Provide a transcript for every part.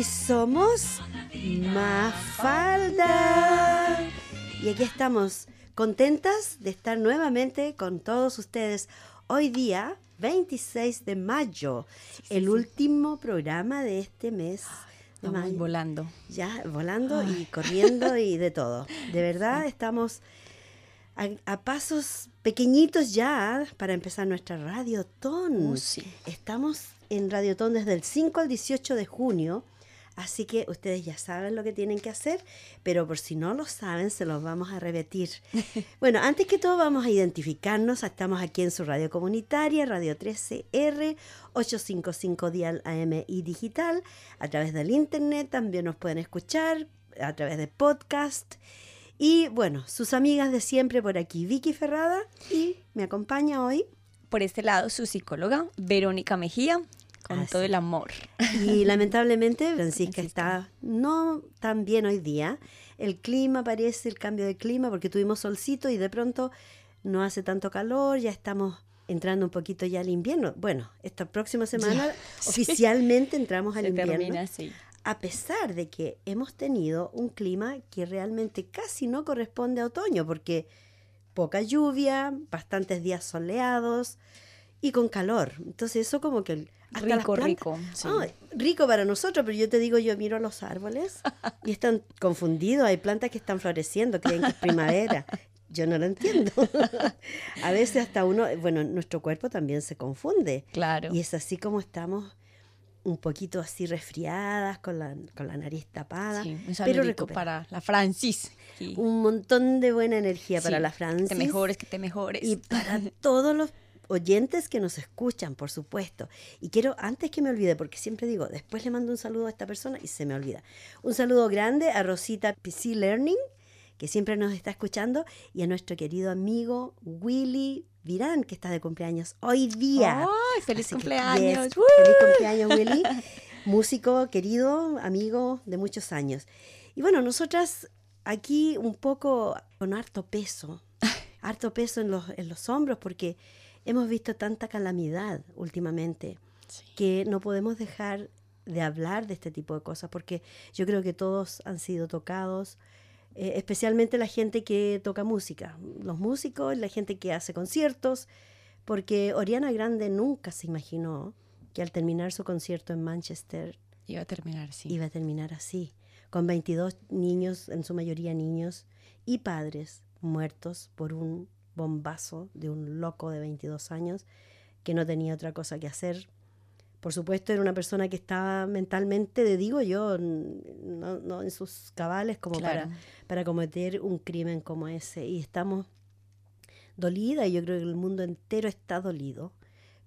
Y somos Mafalda. Y aquí estamos contentas de estar nuevamente con todos ustedes. Hoy día, 26 de mayo, el último programa de este mes. De Vamos mayo. volando. Ya, volando y corriendo y de todo. De verdad, estamos a, a pasos pequeñitos ya para empezar nuestra Radiotón. Uh, sí. Estamos en Radiotón desde el 5 al 18 de junio. Así que ustedes ya saben lo que tienen que hacer, pero por si no lo saben, se los vamos a repetir. Bueno, antes que todo vamos a identificarnos. Estamos aquí en su radio comunitaria, Radio 13R, 855 Dial AM y digital. A través del internet también nos pueden escuchar, a través de podcast. Y bueno, sus amigas de siempre por aquí, Vicky Ferrada, y me acompaña hoy Por este lado, su psicóloga, Verónica Mejía, con Así. todo el amor. Y lamentablemente Francisca está no tan bien hoy día. El clima parece el cambio de clima porque tuvimos solcito y de pronto no hace tanto calor, ya estamos entrando un poquito ya al invierno. Bueno, esta próxima semana oficialmente entramos al Se invierno. termina. A pesar de que hemos tenido un clima que realmente casi no corresponde a otoño, porque poca lluvia, bastantes días soleados y con calor. Entonces eso como que... hasta las Rico, plantas- rico, sí. Ah, rico para nosotros, pero yo te digo, yo miro los árboles y están confundidos. Hay plantas que están floreciendo, creen que es primavera. Yo no lo entiendo. A veces hasta uno, bueno, nuestro cuerpo también se confunde. Claro. Y es así como estamos un poquito así resfriadas, con la, con la nariz tapada. Sí, un pero para la Francis. Sí. Un montón de buena energía para Sí, la Francis. Que te mejores, que te mejores. Y para todos los oyentes que nos escuchan, por supuesto. Y quiero, antes que me olvide, porque siempre digo, después le mando un saludo a esta persona y se me olvida. Un saludo grande a Rosita PC Learning, que siempre nos está escuchando, y a nuestro querido amigo Willy Virán, que está de cumpleaños hoy día. ¡Ay, feliz Así que, cumpleaños! feliz cumpleaños, Willy. Músico querido, amigo de muchos años. Y bueno, nosotras aquí un poco con harto peso, harto peso en los, en los hombros, porque hemos visto tanta calamidad últimamente Sí. que no podemos dejar de hablar de este tipo de cosas, porque yo creo que todos han sido tocados, eh, especialmente la gente que toca música, los músicos, la gente que hace conciertos, porque Oriana Grande nunca se imaginó que al terminar su concierto en Manchester Iba a terminar, sí. iba a terminar así, con 22 niños, en su mayoría niños, y padres muertos por un bombazo de un loco de 22 años que no tenía otra cosa que hacer. Por supuesto, era una persona que estaba mentalmente, de digo yo, no, no en sus cabales como Claro. para, para cometer un crimen como ese. Y estamos dolida, y yo creo que el mundo entero está dolido,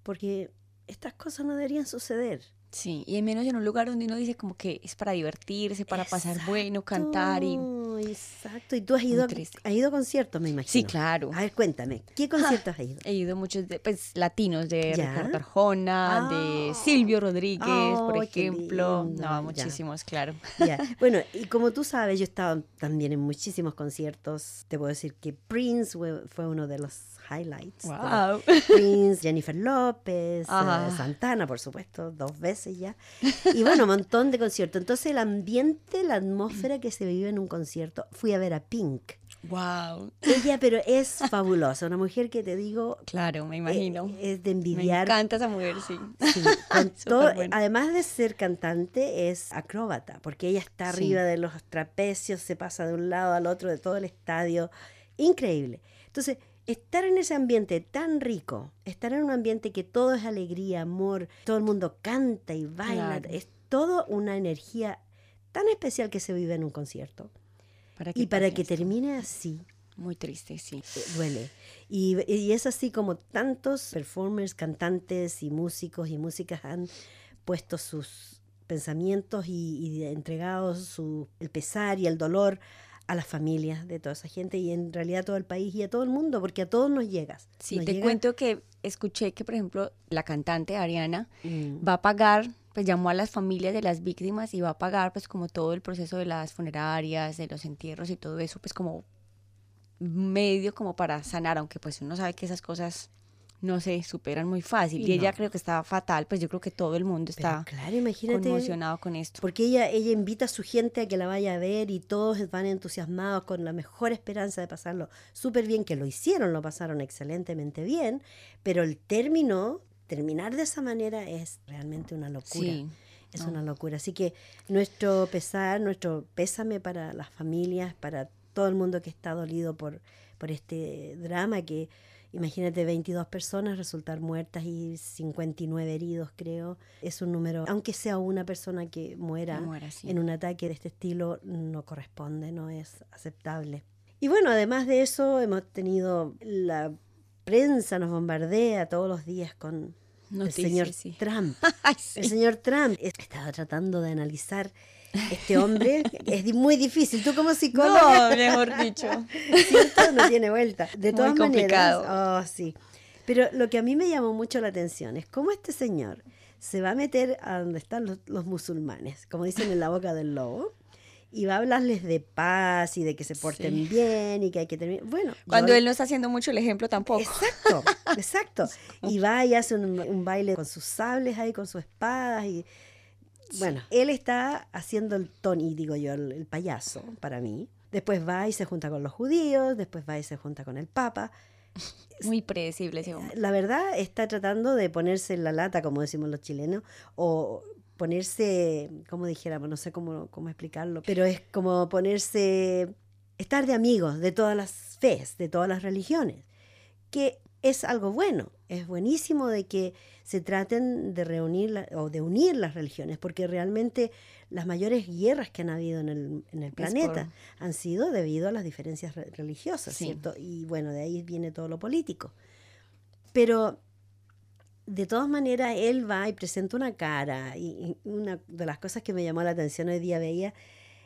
porque estas cosas no deberían suceder. Sí, y al menos en un lugar donde uno dice como que es para divertirse, para pasar bueno, cantar y... Exacto, y tú has ido, has ido a conciertos, me imagino. Sí, claro. A ver, cuéntame, ¿qué conciertos has ido? He ido muchos de, pues, latinos de Ya. Ricardo Arjona, de Ah. Silvio Rodríguez, por ejemplo. No, ya. muchísimos, claro. Ya. Bueno, y como tú sabes, yo he estado también en muchísimos conciertos. Te puedo decir que Prince fue, uno de los highlights. Wow. Prince, Jennifer López, eh, Santana, por supuesto, dos veces ya. Y bueno, un montón de conciertos. Entonces, el ambiente, la atmósfera que se vive en un concierto, fui a ver a Pink. Wow. Ella, pero es fabulosa, una mujer que te digo, Claro, me eh, imagino. es de me envidiar. encanta esa mujer, sí. Sí, con Súper todo- bueno. además de ser cantante, es acróbata, porque ella está Sí. arriba de los trapecios, se pasa de un lado al otro de todo el estadio. Increíble. Entonces, estar en ese ambiente tan rico, estar en un ambiente que todo es alegría, amor, todo el mundo canta y baila, Claro. es todo una energía tan especial que se vive en un concierto. Para Y para que esto. termine así, Muy triste, sí. eh, duele. Y, y es así como tantos performers, cantantes y músicos y músicas han puesto sus pensamientos y, y entregado su, el pesar y el dolor a las familias de toda esa gente y en realidad a todo el país y a todo el mundo, porque a todos nos llegas. Sí, Nos te llega- cuento que escuché que, por ejemplo, la cantante Ariana Mm, va a pagar, pues llamó a las familias de las víctimas y va a pagar, pues, como todo el proceso de las funerarias, de los entierros y todo eso, pues, como medio como para sanar, aunque pues uno sabe que esas cosas no se superan muy fácil. Y, ella creo que estaba fatal, pues yo creo que todo el mundo está claro, imagínate, conmocionado con esto. Porque ella, ella invita a su gente a que la vaya a ver y todos van entusiasmados con la mejor esperanza de pasarlo súper bien, que lo hicieron, lo pasaron excelentemente bien, pero el término, terminar de esa manera es realmente una locura. Sí. Es una locura. Así que nuestro pesar, nuestro pésame para las familias, para todo el mundo que está dolido por, por este drama que Imagínate 22 personas resultar muertas y 59 heridos, creo. Es un número, aunque sea una persona que muera, en un ataque de este estilo, no corresponde, no es aceptable. Y bueno, además de eso, hemos tenido la prensa nos bombardea todos los días con el señor Trump. El señor Trump estaba tratando de analizar este hombre es muy difícil. Tú como psicóloga. No, mejor dicho. ¿Cierto? No tiene vuelta. De todas maneras. Oh, sí. Pero lo que a mí me llamó mucho la atención es cómo este señor se va a meter a donde están los, musulmanes, como dicen en la boca del lobo, y va a hablarles de paz y de que se porten bien y que hay que terminar. Bueno, cuando él no está haciendo mucho el ejemplo tampoco. Exacto, exacto. Y va y hace un, un baile con sus sables ahí, con sus espadas y bueno, él está haciendo el Tony, digo yo, el, payaso para mí. Después va y se junta con los judíos, después va y se junta con el Papa. Muy predecible ese hombre. La verdad está tratando de ponerse en la lata, como decimos los chilenos, o ponerse, como dijéramos, no sé cómo, cómo explicarlo, pero es como ponerse, estar de amigos de todas las fes, de todas las religiones, que es algo bueno, es buenísimo de que se traten de reunir o de unir las religiones, porque realmente las mayores guerras que han habido en el, en el planeta han sido debido a las diferencias religiosas, ¿cierto? Y bueno, de ahí viene todo lo político. Pero de todas maneras, él va y presenta una cara, y una de las cosas que me llamó la atención hoy día veía,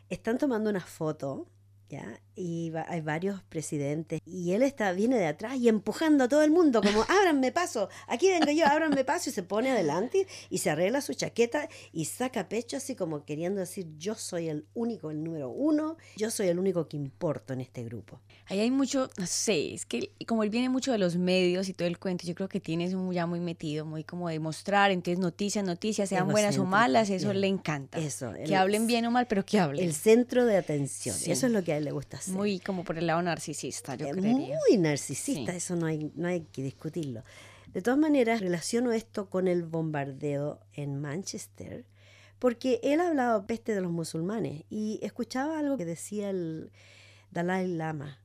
están tomando una foto ¿ya? Y hay varios presidentes. Y él está, viene de atrás y empujando a todo el mundo, como, ábranme paso, aquí vengo yo, ábranme paso, y se pone adelante y se arregla su chaqueta y saca pecho así como queriendo decir, yo soy el único, el número uno, yo soy el único que importo en este grupo. Ahí hay mucho, no sé, es que como él viene mucho de los medios y todo el cuento, yo creo que tiene eso ya muy metido, muy como de mostrar, entonces noticias, noticias, sean buenas o malas, eso le encanta. Eso. Que hablen bien o mal, pero que hablen. El centro de atención, eso es lo que a él le gusta hacer. Muy como por el lado narcisista, yo creo. Muy narcisista, eso no hay, no hay que discutirlo. De todas maneras, relaciono esto con el bombardeo en Manchester, porque él hablaba peste de los musulmanes y escuchaba algo que decía el Dalai Lama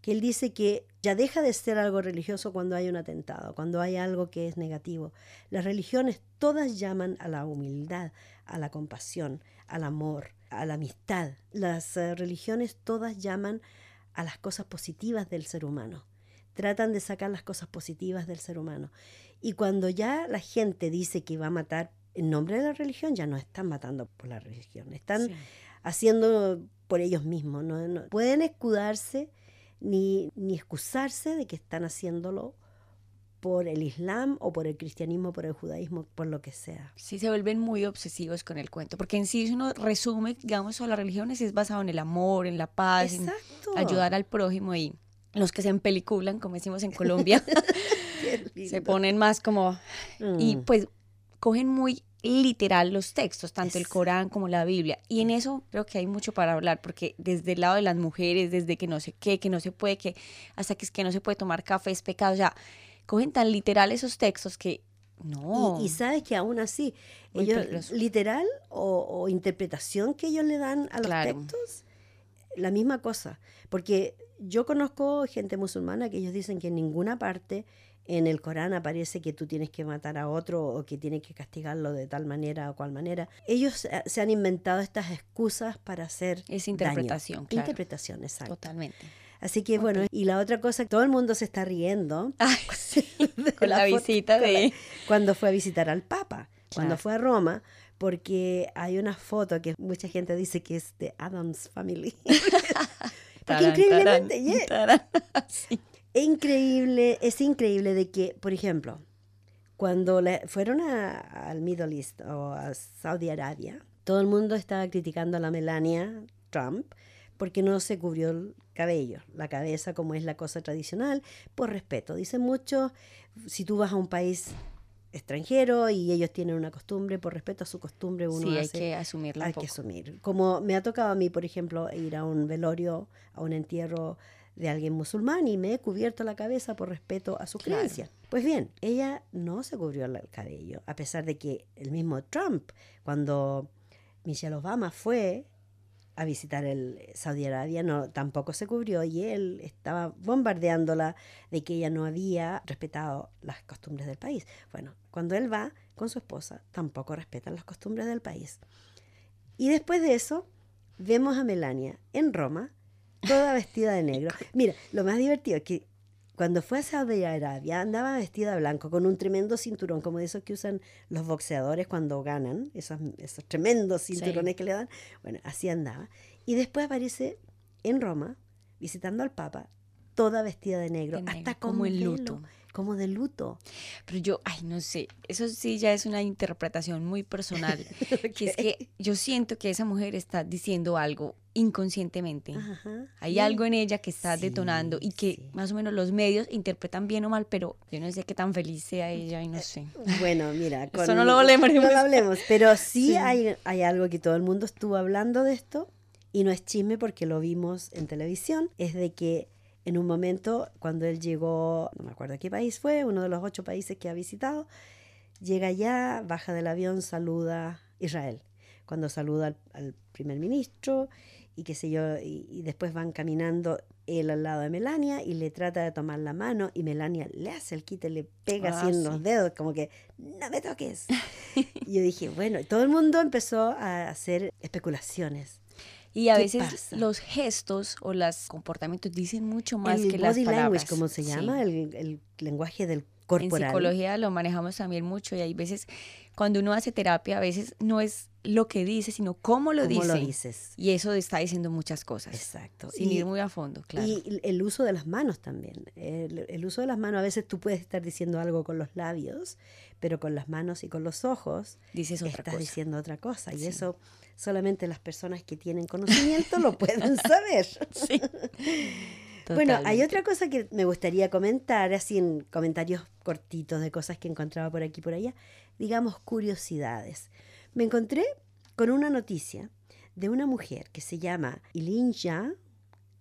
que él dice que ya deja de ser algo religioso cuando hay un atentado, cuando hay algo que es negativo. Las religiones todas llaman a la humildad, a la compasión, al amor, a la amistad. Las eh, religiones todas llaman a las cosas positivas del ser humano. Tratan de sacar las cosas positivas del ser humano. Y cuando ya la gente dice que va a matar en nombre de la religión, ya no están matando por la religión, están haciendo por ellos mismos. no pueden escudarse ni, ni excusarse de que están haciéndolo por el Islam o por el cristianismo, por el judaísmo, por lo que sea. Sí, se vuelven muy obsesivos con el cuento, porque en sí si uno resume, digamos, a las religiones es basado en el amor, en la paz, en ayudar al prójimo y los que se empeliculan, como decimos en Colombia, se ponen más como... Y mm. pues cogen muy literal los textos, tanto el Corán como la Biblia. Y en eso creo que hay mucho para hablar, porque desde el lado de las mujeres, desde que no sé qué, que no se puede, que hasta que es que no se puede tomar café es pecado, o sea, cogen tan literal esos textos que no. Y, sabes que aún así, ellos, literal o, interpretación que ellos le dan a los textos, la misma cosa. Porque yo conozco gente musulmana que ellos dicen que en ninguna parte en el Corán aparece que tú tienes que matar a otro o que tienes que castigarlo de tal manera o cual manera. Ellos se han inventado estas excusas para hacer. Es interpretación, claro. Interpretación, exacto. Totalmente. Así que bueno, y la otra cosa, todo el mundo se está riendo. con la, visita de... cuando fue a visitar al Papa, cuando fue a Roma, porque hay una foto que mucha gente dice que es de Adams Family. porque increíblemente, sí. Es increíble, es increíble de que, por ejemplo, cuando fueron al Middle East o a Saudi Arabia, todo el mundo estaba criticando a la Melania Trump porque no se cubrió el cabello, la cabeza como es la cosa tradicional, por respeto. Dicen mucho, si tú vas a un país extranjero y ellos tienen una costumbre, por respeto a su costumbre uno sí, hay que asumirla Hay que asumir. Como me ha tocado a mí, por ejemplo, ir a un velorio, a un entierro de alguien musulmán y me he cubierto la cabeza por respeto a su creencia. Pues bien, ella no se cubrió el cabello, a pesar de que el mismo Trump, cuando Michelle Obama fue a visitar el Saudi Arabia, no, tampoco se cubrió y él estaba bombardeándola de que ella no había respetado las costumbres del país. Bueno, cuando él va con su esposa, tampoco respetan las costumbres del país. Y después de eso, vemos a Melania en Roma, toda vestida de negro. Mira, lo más divertido es que cuando fue a Saudi Arabia andaba vestida de blanco con un tremendo cinturón, como de esos que usan los boxeadores cuando ganan, esos, esos tremendos cinturones que le dan. Bueno, así andaba. Y después aparece en Roma visitando al Papa, toda vestida de negro, hasta como el luto como de luto. Pero yo, ay, no sé, eso sí ya es una interpretación muy personal, que es que yo siento que esa mujer está diciendo algo inconscientemente. Hay algo en ella que está detonando y que más o menos los medios interpretan bien o mal, pero yo no sé qué tan feliz sea ella y no sé. Bueno, mira, con, eso no lo hablemos. No lo hablemos, pero sí, Hay, hay algo que todo el mundo estuvo hablando de esto y no es chisme porque lo vimos en televisión, es de que en un momento, cuando él llegó, no me acuerdo qué país fue, uno de los ocho países que ha visitado, llega allá, baja del avión, saluda Israel. Cuando saluda al, primer ministro y qué sé yo, y, después van caminando él al lado de Melania y le trata de tomar la mano y Melania le hace el quite, le pega así en ah, los dedos, como que, no me toques. y yo dije, bueno, todo el mundo empezó a hacer especulaciones. Y a veces los gestos o los comportamientos dicen mucho más que las palabras. language, como se llama, el, lenguaje del corporal. En psicología lo manejamos también mucho y hay veces, cuando uno hace terapia, a veces no es lo que dice, sino cómo lo ¿Cómo dice. lo dices. Y eso está diciendo muchas cosas. Exacto. Sin ir muy a fondo, claro. Y el uso de las manos también. El, uso de las manos, a veces tú puedes estar diciendo algo con los labios, pero con las manos y con los ojos Dices otra estás diciendo otra cosa. Y eso solamente las personas que tienen conocimiento lo pueden saber. Sí. Bueno, hay otra cosa que me gustaría comentar, así en comentarios cortitos de cosas que encontraba por aquí y por allá, digamos curiosidades. Me encontré con una noticia de una mujer que se llama Ilinja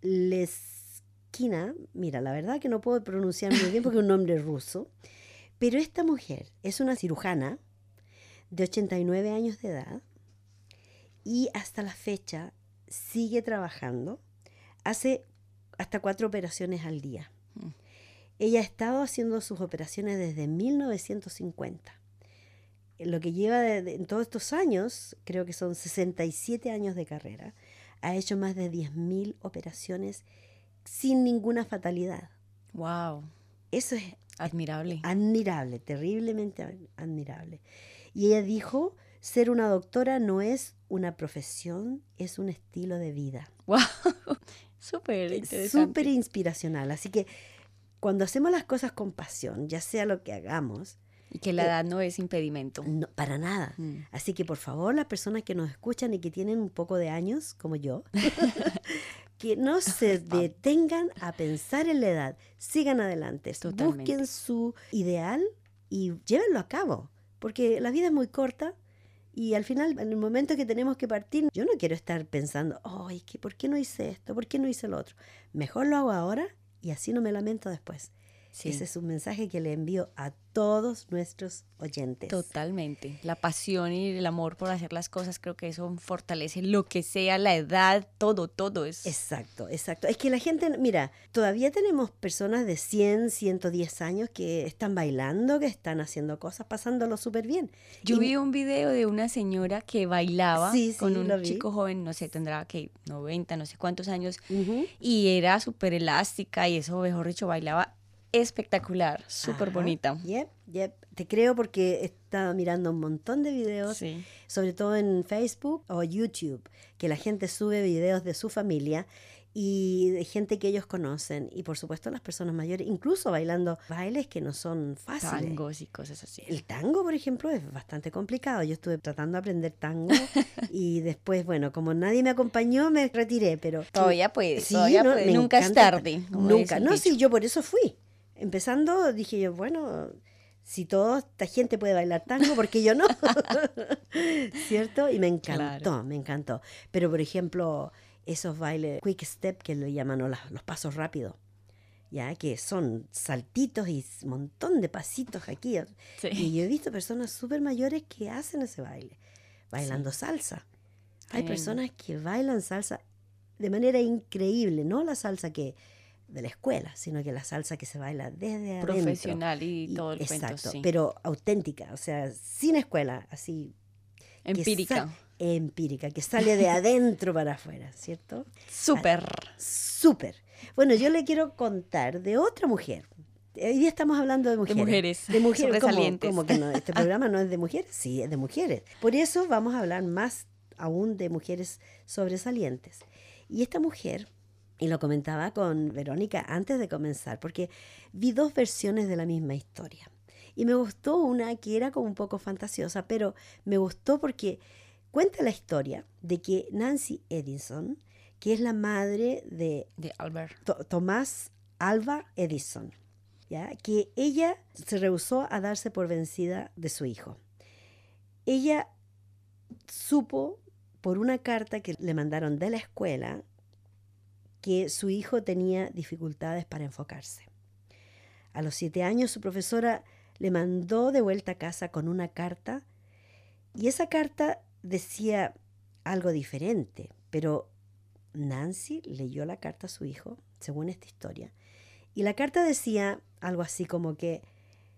Leskina. Mira, la verdad que no puedo pronunciar muy bien porque es un nombre ruso. Pero esta mujer es una cirujana de 89 años de edad y hasta la fecha sigue trabajando. Hace hasta cuatro operaciones al día. Mm. Ella ha estado haciendo sus operaciones desde 1950. Lo que lleva en todos estos años, creo que son 67 años de carrera, ha hecho más de 10.000 operaciones sin ninguna fatalidad. ¡Wow! Eso es admirable. Admirable, terriblemente admirable. Y ella dijo ser una doctora no es una profesión, es un estilo de vida. ¡Wow! Súper interesante. Súper inspiracional. Así que cuando hacemos las cosas con pasión, ya sea lo que hagamos, y que la eh, edad no es impedimento. No, para nada. Mm. Así que por favor, las personas que nos escuchan y que tienen un poco de años, como yo, que no se detengan a pensar en la edad. Sigan adelante. Busquen su ideal y llévenlo a cabo. Porque la vida es muy corta y al final, en el momento que tenemos que partir, yo no quiero estar pensando, ay, que ¿por qué no hice esto? ¿Por qué no hice lo otro? Mejor lo hago ahora y así no me lamento después. Ese es un mensaje que le envío a todos nuestros oyentes. Totalmente. La pasión y el amor por hacer las cosas, creo que eso fortalece lo que sea, la edad, todo, todo es. Exacto, exacto. Es que la gente, mira, todavía tenemos personas de 100, 110 años que están bailando, que están haciendo cosas, pasándolo súper bien. Yo vi un video de una señora que bailaba con un chico joven, no sé, tendrá que 90, no sé cuántos años, y era súper elástica y eso, mejor dicho, bailaba espectacular, súper bonita. Yep, yep. Te creo porque he estado mirando un montón de videos, sobre todo en Facebook o YouTube, que la gente sube videos de su familia y de gente que ellos conocen y por supuesto las personas mayores, incluso bailando bailes que no son fáciles. Tangos y cosas así. El tango, por ejemplo, es bastante complicado. Yo estuve tratando de aprender tango y después, bueno, como nadie me acompañó, me retiré, pero... Todavía puede, sí, todavía Nunca es tarde. Nunca. No, sí, yo por eso fui. Empezando, dije yo, bueno, si toda esta gente puede bailar tango, ¿por qué yo no? ¿Cierto? Y me encantó, me encantó. Pero, por ejemplo, esos bailes quick step que le llaman los, pasos rápidos, ya que son saltitos y un montón de pasitos aquí. Y yo he visto personas súper mayores que hacen ese baile, bailando salsa. Hay personas que bailan salsa de manera increíble, no la salsa que de la escuela, sino que la salsa que se baila desde adentro. Profesional y, todo el exacto, pero auténtica, o sea, sin escuela, así. Empírica empírica, que sale de adentro para afuera, ¿cierto? Súper. Súper. Bueno, yo le quiero contar de otra mujer. Hoy día estamos hablando de mujeres. De mujeres. De mujeres. Como, que no, este programa no es de mujeres. Sí, es de mujeres. Por eso vamos a hablar más aún de mujeres sobresalientes. Y esta mujer, y lo comentaba con Verónica antes de comenzar, porque vi dos versiones de la misma historia. Y me gustó una que era como un poco fantasiosa, pero me gustó porque Cuenta la historia de que Nancy Edison, que es la madre de, de Albert. Tomás Alva Edison, ¿ya? que ella se rehusó a darse por vencida de su hijo. Ella supo por una carta que le mandaron de la escuela que su hijo tenía dificultades para enfocarse. A los siete años su profesora le mandó de vuelta a casa con una carta y esa carta decía algo diferente, pero Nancy leyó la carta a su hijo, según esta historia, y la carta decía algo así como que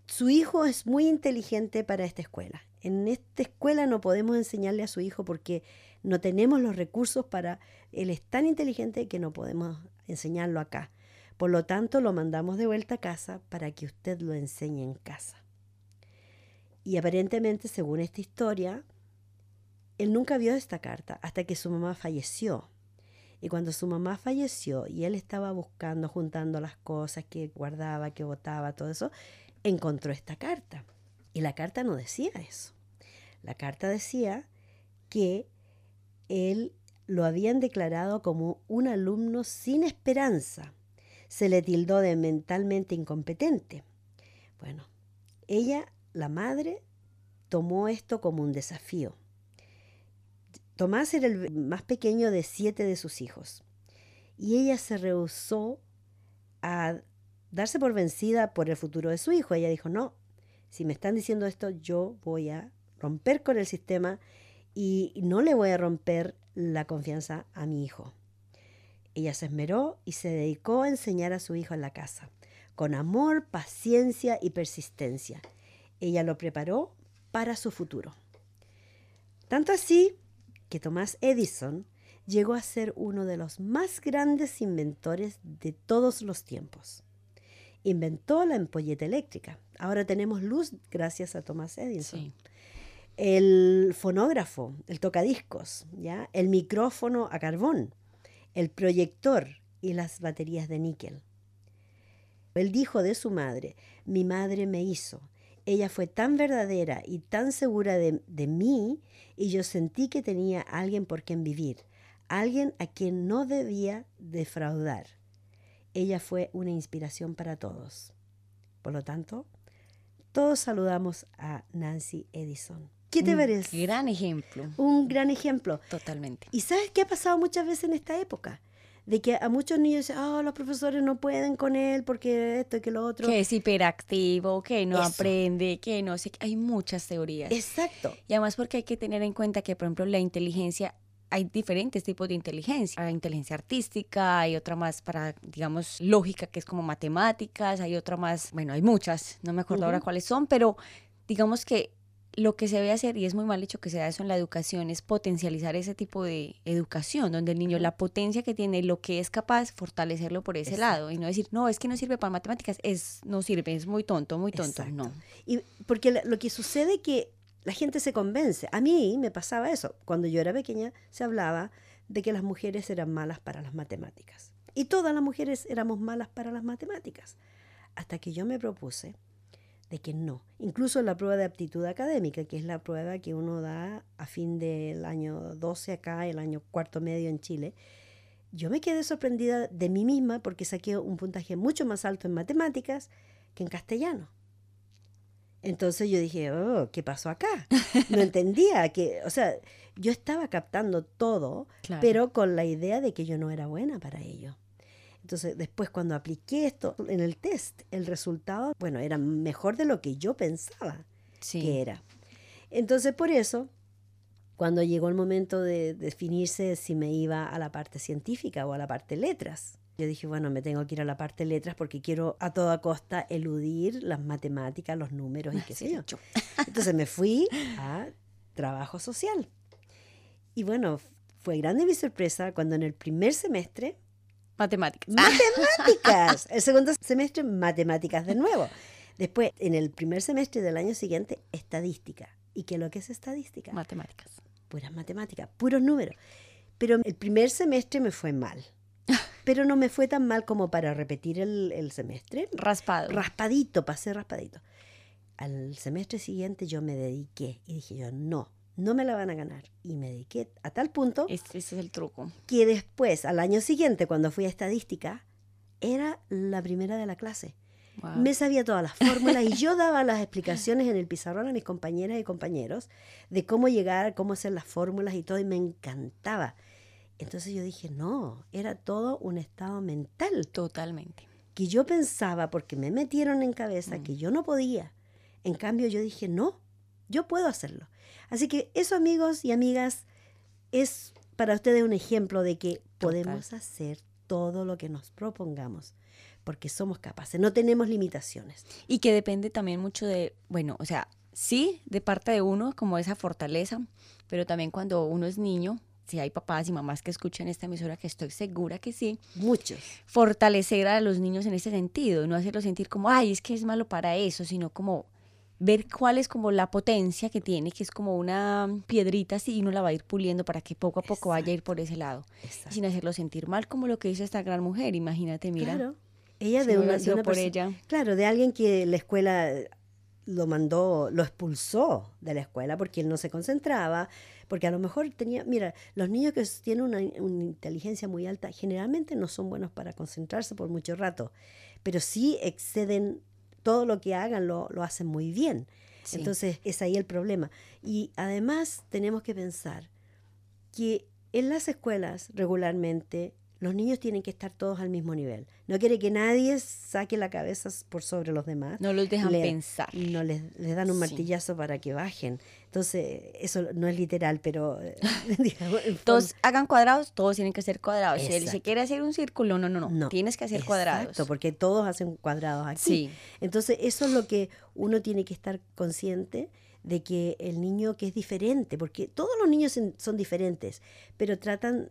su hijo es muy inteligente para esta escuela. En esta escuela no podemos enseñarle a su hijo porque no tenemos los recursos para... Él es tan inteligente que no podemos enseñarlo acá. Por lo tanto, lo mandamos de vuelta a casa para que usted lo enseñe en casa. Y aparentemente, según esta historia, él nunca vio esta carta hasta que su mamá falleció. Y cuando su mamá falleció y él estaba buscando, juntando las cosas que guardaba, que botaba, todo eso, encontró esta carta. Y la carta no decía eso. La carta decía que él lo habían declarado como un alumno sin esperanza. Se le tildó de mentalmente incompetente. Bueno, ella, la madre, tomó esto como un desafío Tomás era el más pequeño de siete de sus hijos y ella se rehusó a darse por vencida por el futuro de su hijo. Ella dijo, no, si me están diciendo esto, yo voy a romper con el sistema y no le voy a romper la confianza a mi hijo. Ella se esmeró y se dedicó a enseñar a su hijo en la casa, con amor, paciencia y persistencia. Ella lo preparó para su futuro. Tanto así que Thomas Edison llegó a ser uno de los más grandes inventores de todos los tiempos. Inventó la ampolleta eléctrica. Ahora tenemos luz gracias a Thomas Edison. El fonógrafo, el tocadiscos, ¿ya? el micrófono a carbón, el proyector y las baterías de níquel. Él dijo de su madre, mi madre me hizo, ella fue tan verdadera y tan segura de, mí y yo sentí que tenía alguien por quien vivir, alguien a quien no debía defraudar. Ella fue una inspiración para todos. Por lo tanto, todos saludamos a Nancy Edison. ¿Qué te parece? Un gran ejemplo. Un gran ejemplo. Totalmente. ¿Y sabes qué ha pasado muchas veces en esta época? de que a muchos niños dicen, oh, los profesores no pueden con él porque esto y que lo otro. Que es hiperactivo, que no aprende, que no sé, hay muchas teorías. Exacto. Y además porque hay que tener en cuenta que, por ejemplo, la inteligencia hay diferentes tipos de inteligencia. Hay inteligencia artística, hay otra más para, digamos, lógica, que es como matemáticas, hay otra más, bueno, hay muchas, no me acuerdo ahora cuáles son, pero digamos que lo que se debe hacer, y es muy mal hecho que sea eso en la educación, es potencializar ese tipo de educación, donde el niño, la potencia que tiene, lo que es capaz, fortalecerlo por ese lado, y no decir, no, es que no sirve para matemáticas, es no sirve, es muy tonto, muy tonto, no. Y porque lo que sucede que la gente se convence. A mí me pasaba eso. Cuando yo era pequeña se hablaba de que las mujeres eran malas para las matemáticas. Y todas las mujeres éramos malas para las matemáticas. Hasta que yo me propuse de que no. Incluso la prueba de aptitud académica, que es la prueba que uno da a fin del año 12 acá, el año cuarto medio en Chile, yo me quedé sorprendida de mí misma porque saqué un puntaje mucho más alto en matemáticas que en castellano. Entonces yo dije, oh, ¿qué pasó acá? No entendía que, o sea, yo estaba captando todo, pero con la idea de que yo no era buena para ello. Entonces, después cuando apliqué esto en el test, el resultado, bueno, era mejor de lo que yo pensaba que era. Entonces, por eso, cuando llegó el momento de definirse si me iba a la parte científica o a la parte letras, yo dije, bueno, me tengo que ir a la parte letras porque quiero a toda costa eludir las matemáticas, los números y qué sé yo. Entonces me fui a trabajo social. Y bueno, fue grande mi sorpresa cuando en el primer semestre... Matemáticas. Matemáticas. El segundo semestre, matemáticas de nuevo. Después, en el primer semestre del año siguiente, estadística. ¿Y qué es lo que es estadística? Matemáticas. Puras matemáticas, puros números. Pero el primer semestre me fue mal pero no me fue tan mal como para repetir el, semestre. Raspado. Raspadito, pasé raspadito. Al semestre siguiente yo me dediqué y dije yo, no, no me la van a ganar. Y me dediqué a tal punto... Ese, es el truco. Que después, al año siguiente, cuando fui a estadística, era la primera de la clase. Me sabía todas las fórmulas y yo daba las explicaciones en el pizarrón a mis compañeras y compañeros de cómo llegar, cómo hacer las fórmulas y todo, y me encantaba. Entonces yo dije, no, era todo un estado mental. Totalmente. Que yo pensaba, porque me metieron en cabeza, mm. que yo no podía. En cambio yo dije, no, yo puedo hacerlo. Así que eso, amigos y amigas, es para ustedes un ejemplo de que podemos hacer todo lo que nos propongamos, porque somos capaces, no tenemos limitaciones. Y que depende también mucho de, bueno, o sea, sí, de parte de uno, como esa fortaleza, pero también cuando uno es niño, si hay papás y mamás que escuchan esta emisora, que estoy segura que sí. Muchos. Fortalecer a los niños en ese sentido, no hacerlos sentir como, ay, es que es malo para eso, sino como ver cuál es como la potencia que tiene, que es como una piedrita así y uno la va a ir puliendo para que poco a poco vaya a ir por ese lado. Sin hacerlo sentir mal como lo que hizo esta gran mujer, imagínate, mira. Claro. Ella de una, de por ella. Claro, de alguien que la escuela lo mandó, lo expulsó de la escuela porque él no se concentraba, porque a lo mejor tenía, mira, los niños que tienen una, inteligencia muy alta generalmente no son buenos para concentrarse por mucho rato, pero sí exceden todo lo que hagan, lo, hacen muy bien. Entonces es ahí el problema. Y además tenemos que pensar que en las escuelas regularmente los niños tienen que estar todos al mismo nivel. No quiere que nadie saque la cabeza por sobre los demás. No los dejan pensar. No les, dan un martillazo para que bajen. Entonces, eso no es literal, pero... todos hagan cuadrados, todos tienen que ser cuadrados. Si él se quiere hacer un círculo, no, no, no, Tienes que hacer cuadrados. Exacto, porque todos hacen cuadrados aquí. Sí. Entonces, eso es lo que uno tiene que estar consciente de que el niño que es diferente, porque todos los niños son diferentes, pero tratan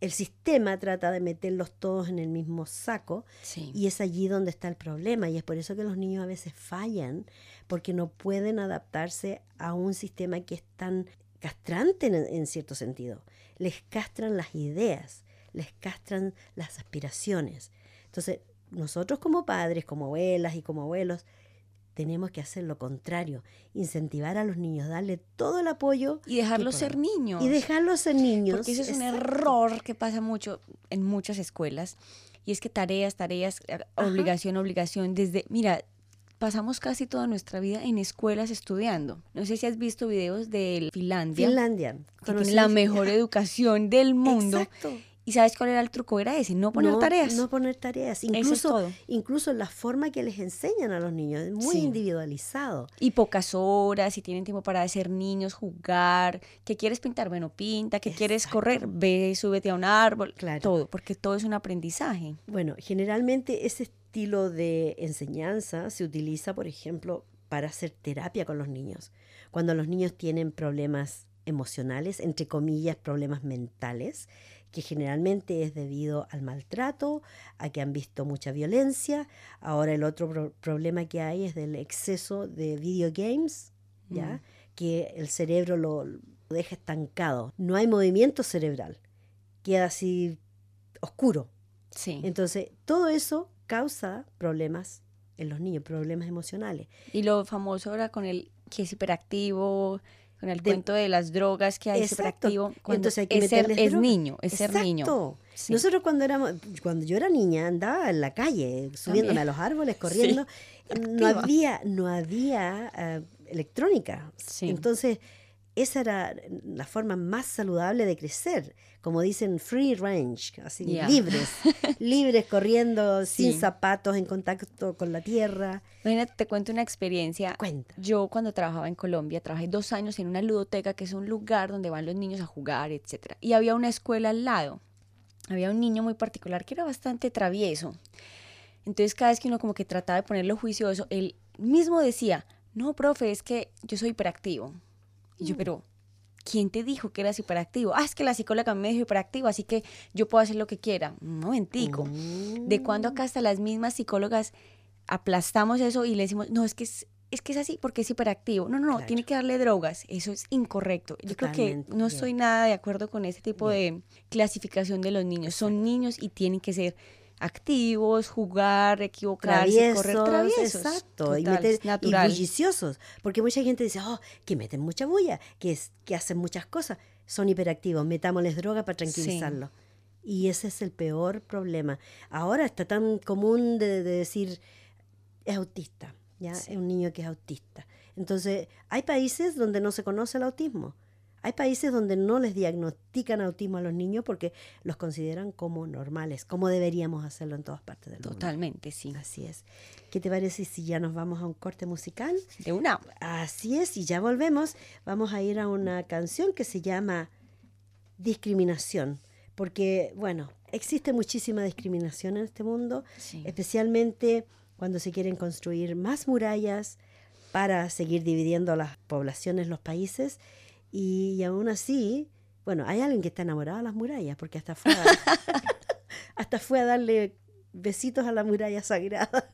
el sistema trata de meterlos todos en el mismo saco y es allí donde está el problema y es por eso que los niños a veces fallan porque no pueden adaptarse a un sistema que es tan castrante en, cierto sentido. Les castran las ideas, les castran las aspiraciones. Entonces, nosotros como padres, como abuelas y como abuelos, tenemos que hacer lo contrario, incentivar a los niños, darle todo el apoyo. Y dejarlos ser niños. Y dejarlos ser niños. Porque ese es un error que pasa mucho en muchas escuelas. Y es que tareas, tareas, eh, obligación, obligación, desde, mira, pasamos casi toda nuestra vida en escuelas estudiando. No sé si has visto videos de Finlandia. Finlandia. Tiene la mejor educación del mundo. Exacto. ¿Y sabes cuál era el truco? Era ese, no poner tareas. No poner tareas. Incluso, incluso la forma que les enseñan a los niños es muy individualizado. Y pocas horas, si tienen tiempo para hacer niños, jugar. ¿Qué quieres pintar? Bueno, pinta. ¿Qué quieres correr? Ve, súbete a un árbol. Claro. Todo, porque todo es un aprendizaje. Bueno, generalmente ese estilo de enseñanza se utiliza, por ejemplo, para hacer terapia con los niños. Cuando los niños tienen problemas emocionales, entre comillas, problemas mentales, que generalmente es debido al maltrato, a que han visto mucha violencia. Ahora el otro problema que hay es del exceso de videogames, ¿ya? Mm. Que el cerebro lo, deja estancado. No hay movimiento cerebral. queda así oscuro. Sí. Entonces, todo eso causa problemas en los niños, problemas emocionales. Y lo famoso ahora con el que es hiperactivo, con el cuento de las drogas que hay hiperactivo. Entonces hay que es, ser, es niño, es ser niño. Nosotros cuando éramos, cuando yo era niña andaba en la calle, subiéndome a los árboles, corriendo. No había, no había eh, electrónica. Entonces, esa era la forma más saludable de crecer, como dicen free range, así libres, libres corriendo sin zapatos, en contacto con la tierra. Imagínate, te cuento una experiencia. Cuenta. Yo cuando trabajaba en Colombia, trabajé dos años en una ludoteca, que es un lugar donde van los niños a jugar, etc. Y había una escuela al lado. Había un niño muy particular que era bastante travieso. Entonces cada vez que uno como que trataba de ponerlo juicioso, él mismo decía, no, profe, es que yo soy hiperactivo. Y yo, mm. pero, ¿quién te dijo que eras hiperactivo? Ah, es que la psicóloga me dijo hiperactivo, así que yo puedo hacer lo que quiera. Un momentico. ¿De cuándo acá hasta las mismas psicólogas aplastamos eso y le decimos, no, es que es, es que es así porque es hiperactivo. No, no, no, tiene que darle drogas. Eso es incorrecto. Yo creo que no estoy nada de acuerdo con ese tipo de clasificación de los niños. Son niños y tienen que ser activos, jugar, equivocarse, correr traviesos. Exacto, y, meter, bulliciosos, porque mucha gente dice, oh, que meten mucha bulla, que, es, que hacen muchas cosas, son hiperactivos, metámosles droga para tranquilizarlos. Y ese es el peor problema. Ahora está tan común de, decir, es autista, ya es un niño que es autista. Entonces, hay países donde no se conoce el autismo. Hay países donde no les diagnostican autismo a los niños porque los consideran como normales, como deberíamos hacerlo en todas partes del mundo. Totalmente, sí. Así es. ¿Qué te parece si ya nos vamos a un corte musical? De una. Así es, y ya volvemos. Vamos a ir a una canción que se llama Discriminación, porque, bueno, existe muchísima discriminación en este mundo, especialmente cuando se quieren construir más murallas para seguir dividiendo las poblaciones, los países y, aún así, bueno, hay alguien que está enamorado de las murallas, porque hasta fue a, hasta fue a darle besitos a la muralla sagrada.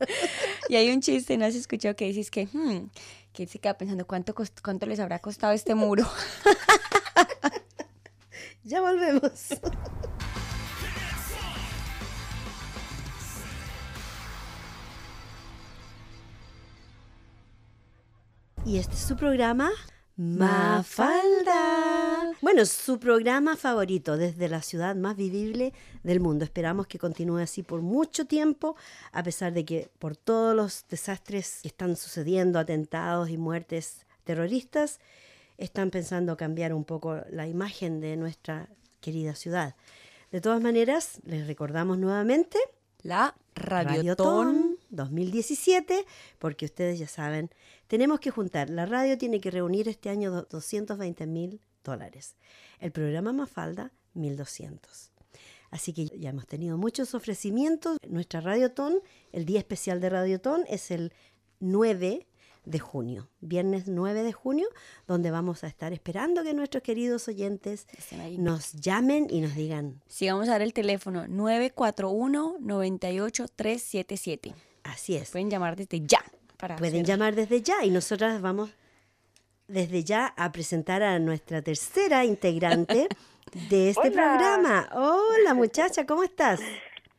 y hay un chiste, ¿no has escuchado que dices que, hmm, que se queda pensando cuánto, cuánto les habrá costado este muro? ya volvemos. Y este es su programa Mafalda. Bueno, su programa favorito desde la ciudad más vivible del mundo. Esperamos que continúe así por mucho tiempo, a pesar de que por todos los desastres que están sucediendo, atentados y muertes terroristas, están pensando cambiar un poco la imagen de nuestra querida ciudad. De todas maneras, les recordamos nuevamente la Radiotón 2017, porque ustedes ya saben, tenemos que juntar, la radio tiene que reunir este año 220 mil dólares, el programa Mafalda 1200. Así que ya hemos tenido muchos ofrecimientos. Nuestra Radiotón, el día especial de Radiotón es el 9 de junio, viernes 9 de junio, donde vamos a estar esperando que nuestros queridos oyentes nos llamen y nos digan. Sí, vamos a dar el teléfono 941-98377. Así es. Pueden llamar desde ya. Pueden llamar desde ya y nosotras vamos desde ya a presentar a nuestra tercera integrante de este programa. Hola muchacha, ¿cómo estás?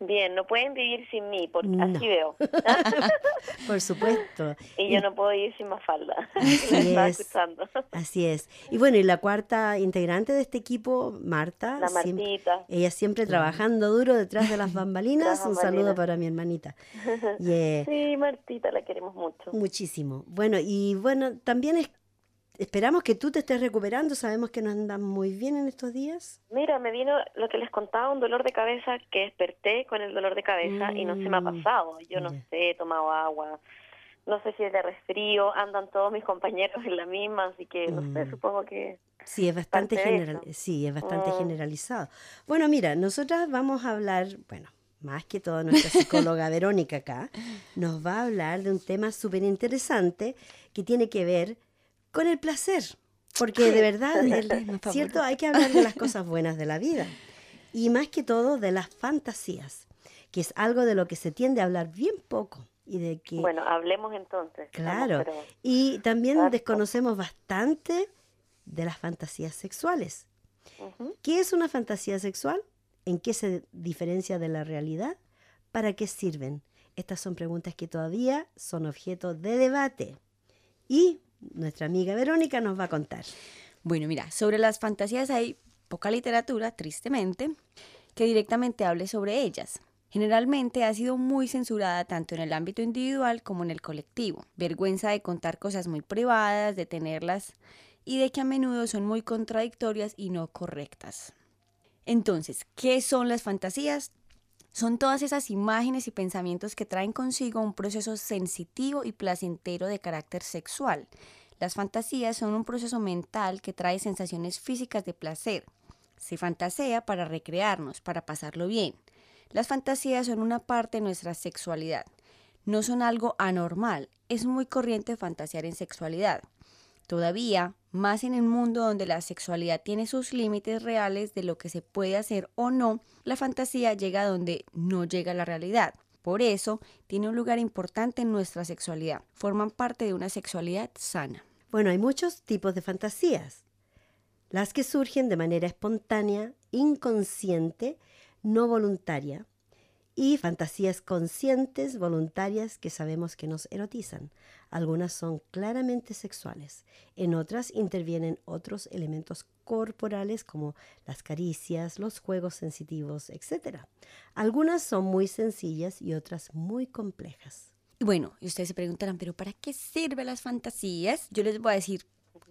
Bien, no pueden vivir sin mí, porque así veo. Por supuesto. Y yo no puedo vivir sin Mafalda. Así es. Así es. Y bueno, y la cuarta integrante de este equipo, Marta. La Martita. ella siempre trabajando duro detrás de las bambalinas. Un saludo para mi hermanita. Sí, Martita, la queremos mucho. Muchísimo. Bueno, y bueno, también es Esperamos que tú te estés recuperando, sabemos que no andas muy bien en estos días. Mira, me vino lo que les contaba, un dolor de cabeza que desperté con el dolor de cabeza y no se me ha mm, pasado. Yo no sé, he tomado agua, no sé si es de resfrío, andan todos mis compañeros en la misma, así que no sé, mm. supongo que... Sí, es bastante, general, sí, es bastante mm. generalizado. Bueno, mira, nosotras vamos a hablar, bueno, más que todo nuestra psicóloga Verónica acá, nos va a hablar de un tema súper interesante que tiene que ver con el placer, porque de verdad, cierto, hay que hablar de las cosas buenas de la vida y más que todo de las fantasías, que es algo de lo que se tiende a hablar bien poco. Y de que, bueno, hablemos entonces. Claro. y también desconocemos bastante de las fantasías sexuales. ¿Qué es una fantasía sexual? ¿En qué se diferencia de la realidad? ¿Para qué sirven? Estas son preguntas que todavía son objeto de debate. Y nuestra amiga Verónica nos va a contar. Bueno, mira, sobre las fantasías hay poca literatura, tristemente, que directamente hable sobre ellas. Generalmente ha sido muy censurada tanto en el ámbito individual como en el colectivo. Vergüenza de contar cosas muy privadas, de tenerlas y de que a menudo son muy contradictorias y no correctas. Entonces, ¿qué son las fantasías? Son todas esas imágenes y pensamientos que traen consigo un proceso sensitivo y placentero de carácter sexual. Las fantasías son un proceso mental que trae sensaciones físicas de placer. Se fantasea para recrearnos, para pasarlo bien. Las fantasías son una parte de nuestra sexualidad. No son algo anormal, es muy corriente fantasear en sexualidad. Todavía, más en el mundo donde la sexualidad tiene sus límites reales de lo que se puede hacer o no, la fantasía llega donde no llega la realidad. Por eso, tiene un lugar importante en nuestra sexualidad. Forman parte de una sexualidad sana. Bueno, hay muchos tipos de fantasías. Las que surgen de manera espontánea, inconsciente, no voluntaria, y fantasías conscientes, voluntarias, que sabemos que nos erotizan. Algunas son claramente sexuales, en otras intervienen otros elementos corporales como las caricias, los juegos sensitivos, etc. Algunas son muy sencillas y otras muy complejas. Y bueno, y ustedes se preguntarán, pero ¿para qué sirven las fantasías? Yo les voy a decir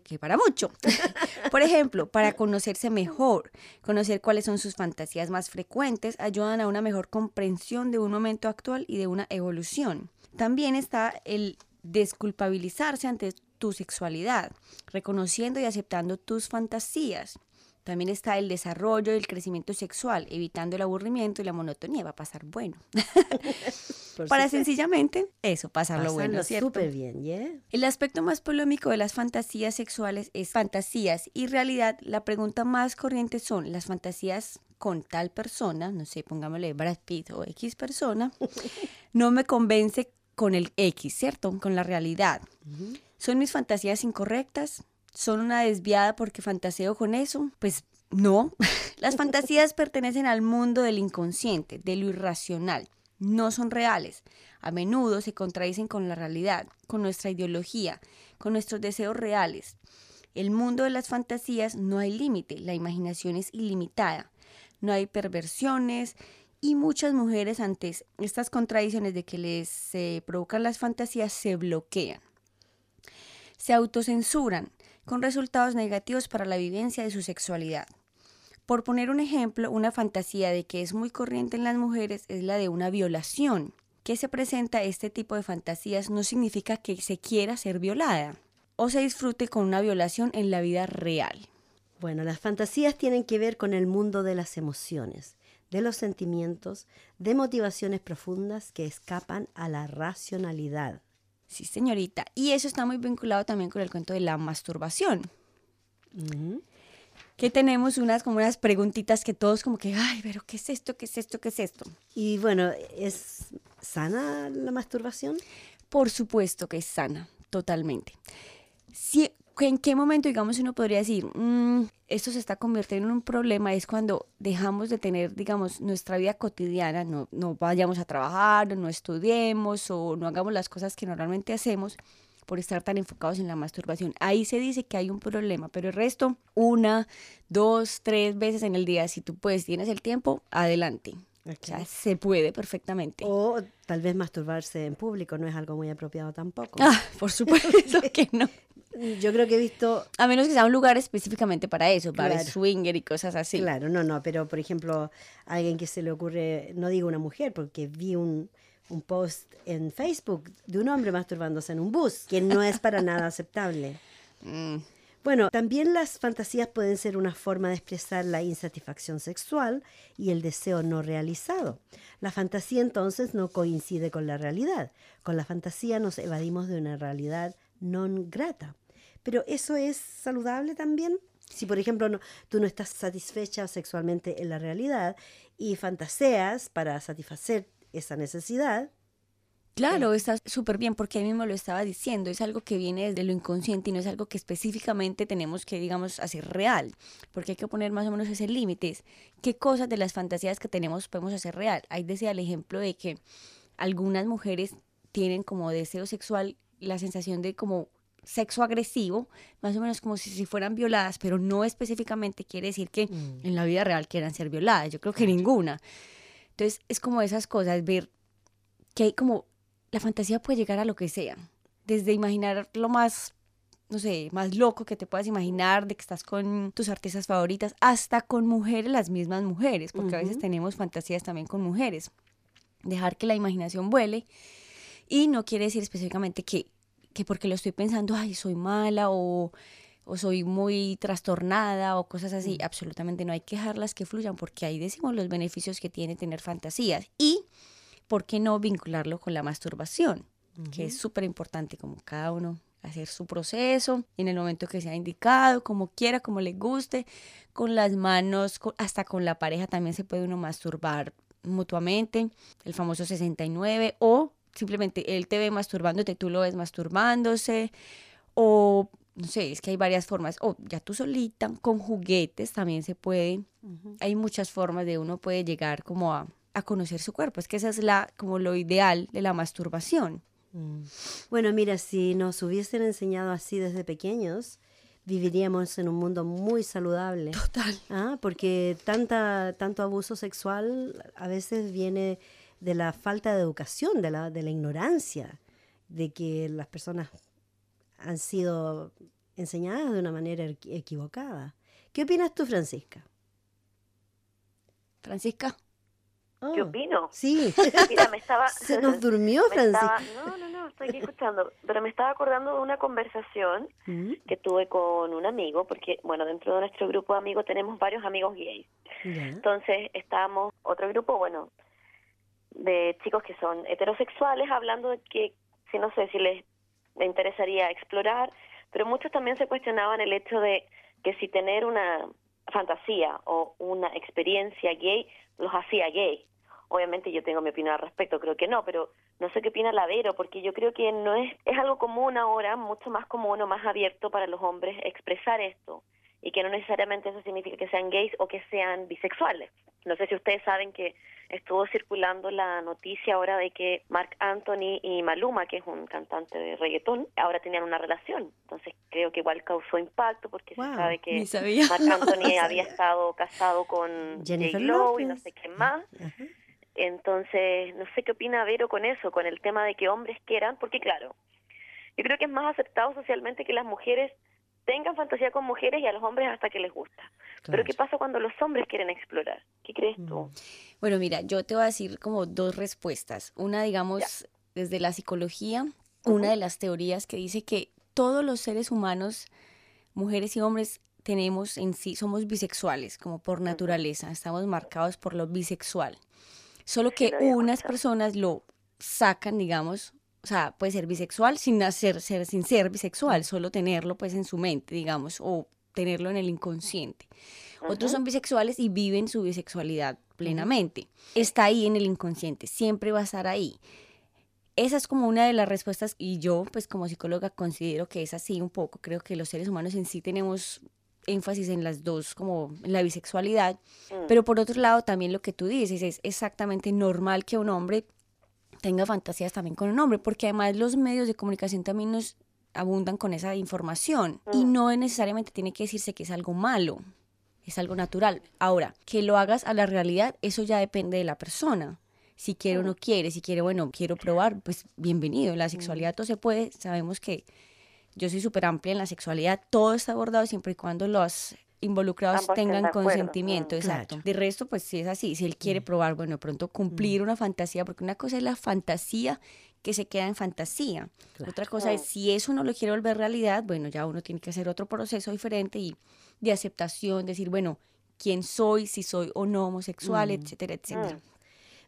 que para mucho. Por ejemplo, para conocerse mejor, conocer cuáles son sus fantasías más frecuentes, ayudan a una mejor comprensión de un momento actual y de una evolución. También está el desculpabilizarse ante tu sexualidad, reconociendo y aceptando tus fantasías. También está el desarrollo y el crecimiento sexual, evitando el aburrimiento y la monotonía. Va a pasar bueno. Para sencillamente eso, pasarlo bueno, súper bien, ¿yeah? El aspecto más polémico de las fantasías sexuales es fantasías y realidad. La pregunta más corriente son las fantasías con tal persona, no sé, pongámosle Brad Pitt o X persona, no me convence con el X, ¿cierto? Con la realidad. ¿Son mis fantasías incorrectas? Son una desviada porque fantaseo con eso? Pues no. Las fantasías pertenecen al mundo del inconsciente, de lo irracional. No son reales. A menudo se contradicen con la realidad, con nuestra ideología, con nuestros deseos reales. El mundo de las fantasías no hay límite, la imaginación es ilimitada. No hay perversiones y muchas mujeres ante estas contradicciones de que les provocan las fantasías se bloquean. Se autocensuran, con resultados negativos para la vivencia de su sexualidad. Por poner un ejemplo, una fantasía de que es muy corriente en las mujeres es la de una violación. Que se presenta este tipo de fantasías no significa que se quiera ser violada o se disfrute con una violación en la vida real. Bueno, las fantasías tienen que ver con el mundo de las emociones, de los sentimientos, de motivaciones profundas que escapan a la racionalidad. Sí, señorita. Y eso está muy vinculado también con el cuento de la masturbación. Que tenemos unas como unas preguntitas que todos como que, ay, pero ¿qué es esto? ¿Qué es esto? ¿Qué es esto? Y bueno, ¿es sana la masturbación? Por supuesto que es sana, totalmente. Si ¿En qué momento, digamos, uno podría decir, mm, esto se está convirtiendo en un problema? Es cuando dejamos de tener, digamos, nuestra vida cotidiana, no, no vayamos a trabajar, no estudiemos o no hagamos las cosas que normalmente hacemos por estar tan enfocados en la masturbación. Ahí se dice que hay un problema, pero el resto, una, dos, tres veces en el día, si tú puedes, tienes el tiempo, adelante. O sea, se puede perfectamente. O tal vez masturbarse en público no es algo muy apropiado tampoco. Ah, por supuesto que no. Yo creo que he visto... A menos que sea un lugar específicamente para eso, para el swinger y cosas así. Claro, no, no, pero por ejemplo, alguien que se le ocurre, no digo una mujer, porque vi un, un post en Facebook de un hombre masturbándose en un bus, que no es para nada aceptable. Mm. Bueno, también las fantasías pueden ser una forma de expresar la insatisfacción sexual y el deseo no realizado. La fantasía entonces no coincide con la realidad. Con la fantasía nos evadimos de una realidad non grata. Pero eso es saludable también. Si, por ejemplo, tú no estás satisfecha sexualmente en la realidad y fantaseas para satisfacer esa necesidad, Claro, está súper bien porque ahí mismo lo estaba diciendo, es algo que viene desde lo inconsciente y no es algo que específicamente tenemos que, digamos, hacer real, porque hay que poner más o menos ese límite. ¿Qué cosas de las fantasías que tenemos podemos hacer real? Ahí decía el ejemplo de que algunas mujeres tienen como deseo sexual la sensación de como sexo agresivo, más o menos como si, si fueran violadas, pero no específicamente quiere decir que mm. en la vida real quieran ser violadas, yo creo que ninguna. Entonces es como esas cosas, ver que hay como la fantasía puede llegar a lo que sea, desde imaginar lo más, no sé, más loco que te puedas imaginar, de que estás con tus artistas favoritas, hasta con mujeres, las mismas mujeres, porque a veces tenemos fantasías también con mujeres. Dejar que la imaginación vuele y no quiere decir específicamente que, que porque lo estoy pensando, ay, soy mala o o soy muy trastornada o cosas así, absolutamente no hay que dejarlas que fluyan porque ahí decimos los beneficios que tiene tener fantasías. Y ¿por qué no vincularlo con la masturbación? Que es súper importante, como cada uno hacer su proceso en el momento que sea indicado, como quiera, como le guste, con las manos, hasta con la pareja también se puede uno masturbar mutuamente, el famoso 69, o simplemente él te ve masturbándote, tú lo ves masturbándose, o no sé, es que hay varias formas, o ya tú solita, con juguetes también se puede, hay muchas formas de uno puede llegar como a a conocer su cuerpo. Es que esa es la, como lo ideal de la masturbación. Mm. Bueno, mira, si nos hubiesen enseñado así desde pequeños, viviríamos en un mundo muy saludable. Total. ¿Ah? Porque tanta, tanto abuso sexual a veces viene de la falta de educación, de la, de la ignorancia, de que las personas han sido enseñadas de una manera equivocada. ¿Qué opinas tú, Francisca? Francisca. ¿Qué oh, opino? Sí. Mira, me estaba... Se nos durmió, Francisca. No, no, no, estoy aquí escuchando. Pero me estaba acordando de una conversación mm. que tuve con un amigo, porque, bueno, dentro de nuestro grupo de amigos tenemos varios amigos gays. Entonces, estábamos, otro grupo, bueno, de chicos que son heterosexuales, hablando de que, si no sé, si les interesaría explorar, pero muchos también se cuestionaban el hecho de que si tener una fantasía o una experiencia gay los hacía gay. Obviamente yo tengo mi opinión al respecto, creo que no, pero no sé qué opina Ladero, porque yo creo que no es, es algo común ahora, mucho más común o más abierto para los hombres expresar esto, y que no necesariamente eso significa que sean gays o que sean bisexuales. No sé si ustedes saben que estuvo circulando la noticia ahora de que Mark Anthony y Maluma, que es un cantante de reggaetón, ahora tenían una relación. Entonces creo que igual causó impacto porque se sabe que Mark Anthony había estado casado con Jennifer J. y no sé qué más. Entonces, no sé qué opina Vero con eso, con el tema de que hombres quieran, porque claro, yo creo que es más aceptado socialmente que las mujeres tengan fantasía con mujeres y a los hombres hasta que les gusta. Pero ¿qué pasa cuando los hombres quieren explorar? ¿Qué crees tú? Mm. Bueno, mira, yo te voy a decir como dos respuestas. Una, digamos, desde la psicología, una de las teorías que dice que todos los seres humanos, mujeres y hombres, tenemos en sí, somos bisexuales, como por naturaleza, estamos marcados por lo bisexual. Solo que unas personas lo sacan, digamos, o sea, puede ser bisexual sin nacer, ser, sin ser bisexual, solo tenerlo pues en su mente, digamos, o tenerlo en el inconsciente. Otros son bisexuales y viven su bisexualidad plenamente. Está ahí en el inconsciente, siempre va a estar ahí. Esa es como una de las respuestas y yo pues como psicóloga considero que es así un poco. Creo que los seres humanos en sí tenemos énfasis en las dos, como en la bisexualidad, mm. pero por otro lado también lo que tú dices es exactamente normal que un hombre tenga fantasías también con un hombre, porque además los medios de comunicación también nos abundan con esa información y mm. no necesariamente tiene que decirse que es algo malo, es algo natural. Ahora, que lo hagas a la realidad, eso ya depende de la persona. Si quiere o no mm. quiere, si quiere, bueno, quiero probar, pues bienvenido. La mm. sexualidad todo se puede, sabemos que yo soy súper amplia en la sexualidad, todo está abordado siempre y cuando los involucrados tengan consentimiento, mm, exacto. De resto, pues si es así, si él quiere mm. probar, bueno, de pronto cumplir mm. una fantasía, porque una cosa es la fantasía que se queda en fantasía. Otra cosa es, si eso no lo quiere volver realidad, bueno, ya uno tiene que hacer otro proceso diferente y de aceptación, decir, bueno, quién soy, si soy o no homosexual, etcétera, etcétera.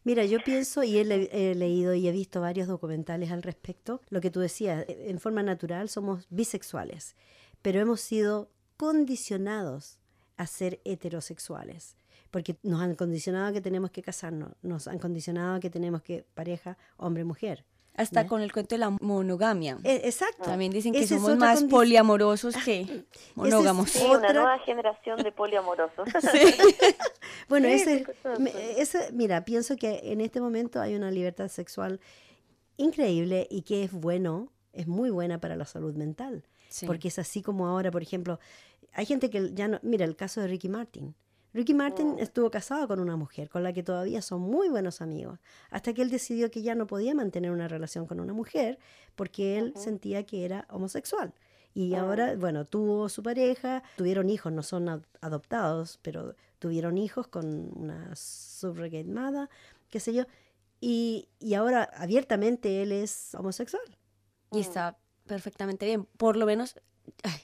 Mira, yo pienso y he, he, leído y he visto varios documentales al respecto, lo que tú decías, en forma natural somos bisexuales, pero hemos sido condicionados a ser heterosexuales, porque nos han condicionado a que tenemos que casarnos, nos han condicionado a que tenemos que pareja hombre-mujer. Hasta con el cuento de la monogamia. E, exacto. También dicen que somos más poliamorosos que monógamos. Sí, una nueva generación de poliamorosos. bueno, ese, mira, pienso que en este momento hay una libertad sexual increíble y que es bueno, es muy buena para la salud mental. Porque es así como ahora, por ejemplo, hay gente que ya no, mira el caso de Ricky Martin. Ricky Martin mm. estuvo casado con una mujer con la que todavía son muy buenos amigos, hasta que él decidió que ya no podía mantener una relación con una mujer porque él sentía que era homosexual. Y ah. ahora, bueno, tuvo su pareja, tuvieron hijos, no son adoptados, pero tuvieron hijos con una surrogate mother, qué sé yo, y, y ahora abiertamente él es homosexual. Y está perfectamente bien. Por lo menos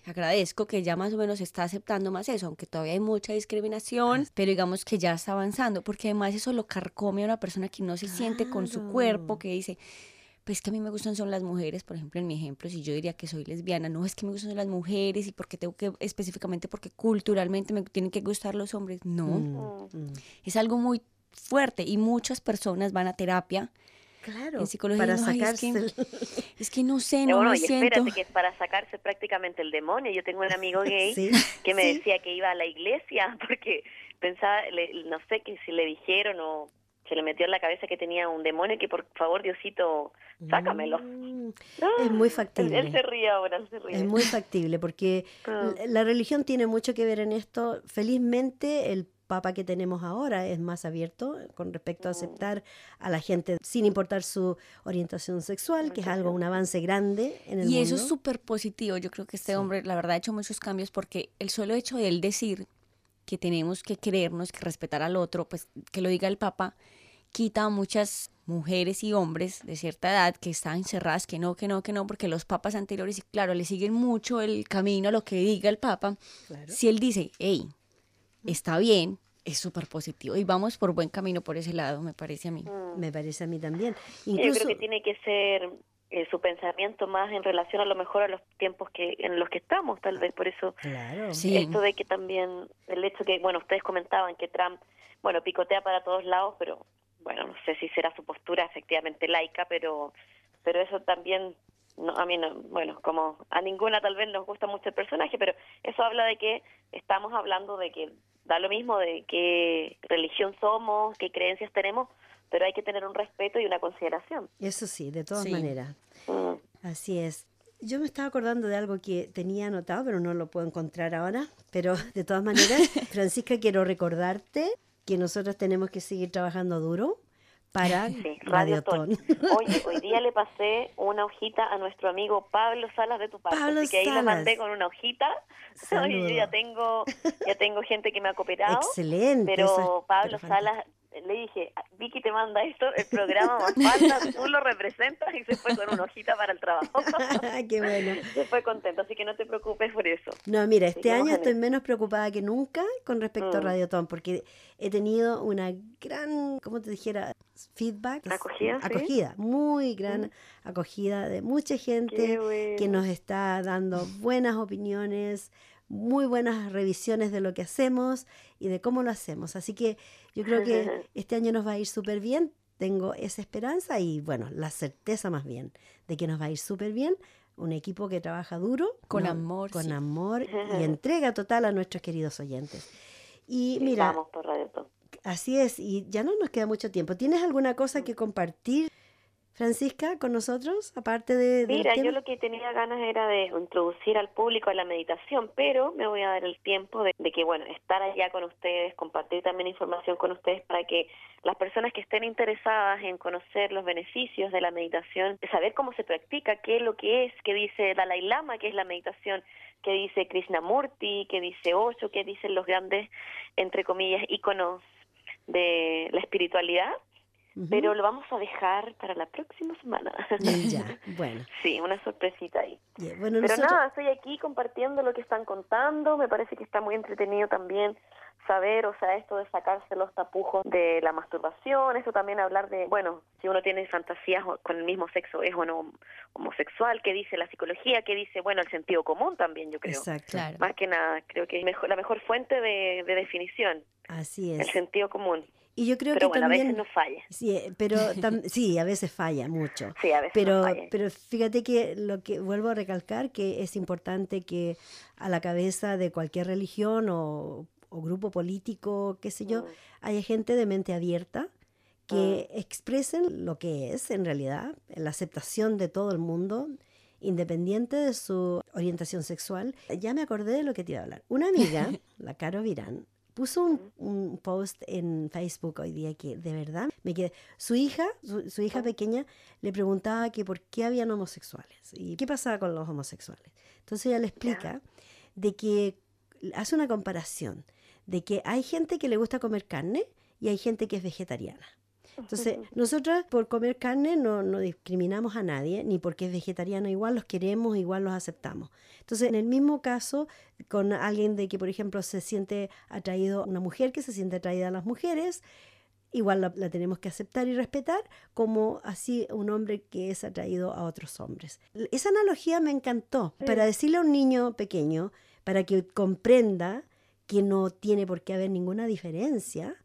agradezco que ya más o menos está aceptando más eso, aunque todavía hay mucha discriminación, pero digamos que ya está avanzando, porque además eso lo carcome a una persona que no se siente con su cuerpo, que dice, pues que a mí me gustan son las mujeres, por ejemplo, en mi ejemplo, si yo diría que soy lesbiana, no es que me gustan son las mujeres y porque tengo que, específicamente porque culturalmente me tienen que gustar los hombres, no, mm, mm. es algo muy fuerte y muchas personas van a terapia Claro, en psicología para sacarse. Es que, no sé, no bueno, me y espérate que es para sacarse prácticamente el demonio. Yo tengo un amigo gay que me decía que iba a la iglesia porque pensaba, no sé, que si le dijeron o se le metió en la cabeza que tenía un demonio que por favor Diosito sácamelo. Mm, es muy factible. Él, se ríe ahora, él se ríe. Es muy factible porque ah. la religión tiene mucho que ver en esto. Felizmente el Papa que tenemos ahora es más abierto con respecto a mm. aceptar a la gente sin importar su orientación sexual, que es algo, un avance grande en el y mundo. Y eso es súper positivo. Yo creo que este hombre, la verdad, ha hecho muchos cambios porque el solo hecho de él decir que tenemos que creernos, que respetar al otro, pues que lo diga el Papa, quita a muchas mujeres y hombres de cierta edad que están encerradas, que no, que no, que no, porque los papas anteriores, claro, le siguen mucho el camino a lo que diga el Papa. Si él dice, hey, está bien, es súper positivo y vamos por buen camino por ese lado, me parece a mí. Mm. Me parece a mí también. Yo creo que tiene que ser eh, su pensamiento más en relación a lo mejor a los tiempos que en los que estamos, tal vez por eso. Claro. Esto de que también el hecho que, bueno, ustedes comentaban que Trump, bueno, picotea para todos lados, pero bueno, no sé si será su postura efectivamente laica, pero pero eso también no, a mí no, bueno, como a ninguna tal vez nos gusta mucho el personaje, pero eso habla de que estamos hablando de que da lo mismo de qué religión somos, qué creencias tenemos, pero hay que tener un respeto y una consideración. Eso sí, de todas maneras. Mm. Así es. Yo me estaba acordando de algo que tenía anotado, pero no lo puedo encontrar ahora. Pero de todas maneras, Francisca, quiero recordarte que nosotros tenemos que seguir trabajando duro para sí, Radio Ton. Oye, hoy día le pasé una hojita a nuestro amigo Pablo Salas de tu parte, así que ahí le mandé con una hojita. Oye, yo ya tengo, ya tengo gente que me ha cooperado. Excelente. Pero Pablo Salas le dije, Vicky te manda esto, el programa más falta, tú lo representas y se fue con una hojita para el trabajo. Qué bueno. Se fue contento, así que no te preocupes por eso. No, mira, este año estoy menos preocupada que nunca con respecto a mm. Radio Tom, porque he tenido una gran, ¿cómo te dijera? Feedback. Acogida. Acogida, muy gran mm. acogida de mucha gente que nos está dando buenas opiniones, muy buenas revisiones de lo que hacemos y de cómo lo hacemos. Así que yo creo que este año nos va a ir súper bien. Tengo esa esperanza y, bueno, la certeza más bien de que nos va a ir súper bien. Un equipo que trabaja duro. Con amor. Con amor y entrega total a nuestros queridos oyentes. Y mira, así es, y ya no nos queda mucho tiempo. ¿Tienes alguna cosa que compartir Francisca, con nosotros, aparte de... Mira, yo lo que tenía ganas era de introducir al público a la meditación, pero me voy a dar el tiempo de, que, bueno, estar allá con ustedes, compartir también información con ustedes para que las personas que estén interesadas en conocer los beneficios de la meditación, saber cómo se practica, qué es lo que es, qué dice Dalai Lama, qué es la meditación, qué dice Krishnamurti, qué dice Osho, qué dicen los grandes, entre comillas, íconos de la espiritualidad pero lo vamos a dejar para la próxima semana. Ya, bueno. sí, una sorpresita ahí. pero nada, estoy aquí compartiendo lo que están contando, me parece que está muy entretenido también saber, o sea, esto de sacarse los tapujos de la masturbación, eso también hablar de, bueno, si uno tiene fantasías con el mismo sexo, es o no homosexual, qué dice la psicología, qué dice, bueno, el sentido común también, yo creo. Exacto. Más que nada, creo que es mejor, la mejor fuente de, definición. Así es. El sentido común. Y yo creo pero que bueno, también, a veces no falla. Sí, eh, pero sí, a veces falla mucho. Sí, a veces pero, falla. pero fíjate que lo que vuelvo a recalcar que es importante que a la cabeza de cualquier religión o o grupo político, qué sé yo, mm. hay gente de mente abierta que mm. expresen lo que es en realidad, la aceptación de todo el mundo, independiente de su orientación sexual. Ya me acordé de lo que te iba a hablar. Una amiga, la Caro Virán, puso un, post en Facebook hoy día que de verdad me quedé. Su hija, su, hija pequeña, le preguntaba que por qué habían homosexuales y qué pasaba con los homosexuales. Entonces ella le explica de que hace una comparación de que hay gente que le gusta comer carne y hay gente que es vegetariana. Entonces, nosotros por comer carne no, no, discriminamos a nadie, ni porque es vegetariano, igual los queremos, igual los aceptamos. Entonces, en el mismo caso, con alguien de que, por ejemplo, se siente atraído, una mujer que se siente atraída a las mujeres, igual la, la, tenemos que aceptar y respetar, como así un hombre que es atraído a otros hombres. Esa analogía me encantó, para decirle a un niño pequeño, para que comprenda que no tiene por qué haber ninguna diferencia.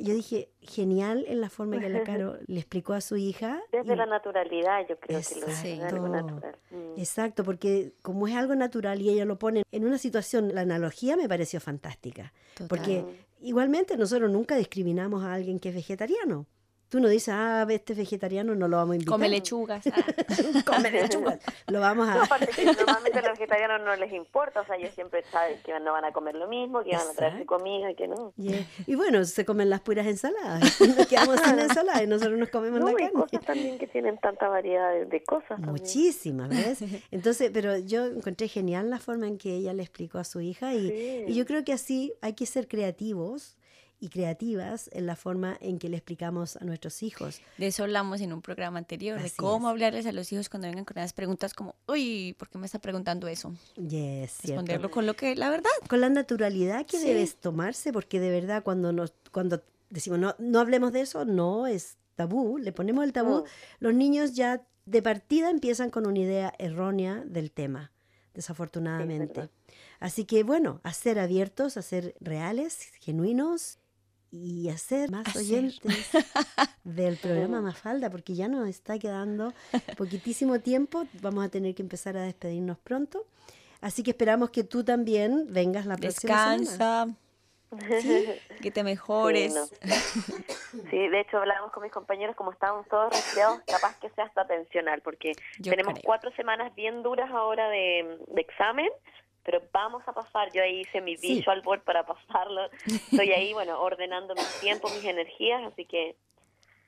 Yo dije, genial en la forma que la Caro le explicó a su hija. Desde la naturalidad, yo creo que lo es algo natural. Mm. Exacto, porque como es algo natural y ella lo pone en una situación, la analogía me pareció fantástica. Porque igualmente nosotros nunca discriminamos a alguien que es vegetariano. Tú no dices, ah, este vegetariano no lo vamos a invitar. Come lechugas. Ah. Come lechugas. Lo vamos a... No, normalmente a los vegetarianos no les importa, o sea, ellos siempre saben que no van a comer lo mismo, que van a traer su comida y que no. Y bueno, se comen las puras ensaladas. Nos quedamos sin ensalada y nosotros nos comemos la carne. hay cosas también que tienen tanta variedad de, cosas. Muchísimas, ¿ves? Entonces, pero yo encontré genial la forma en que ella le explicó a su hija y, y yo creo que así hay que ser creativos y creativas en la forma en que le explicamos a nuestros hijos. De eso hablamos en un programa anterior, de cómo hablarles a los hijos cuando vengan con esas preguntas como, uy, ¿por qué me está preguntando eso? Yes, Responderlo con lo que, la verdad. Con la naturalidad que debes tomarse, porque de verdad cuando, nos, cuando decimos, no, no hablemos de eso, no es tabú, le ponemos el tabú, mm. los niños ya de partida empiezan con una idea errónea del tema, desafortunadamente. Así que bueno, a ser abiertos, a ser reales, genuinos y hacer más oyentes del programa Mafalda, porque ya nos está quedando poquitísimo tiempo. Vamos a tener que empezar a despedirnos pronto. Así que esperamos que tú también vengas la próxima Descansa. Que te mejores. Sí, de hecho hablamos con mis compañeros como estábamos todos resfriados, capaz que sea hasta tensional, porque tenemos cuatro semanas bien duras ahora de, de examen pero vamos a pasar. Yo ahí hice mi visual board para pasarlo. Estoy ahí, bueno, ordenando mis tiempos, mis energías, así que.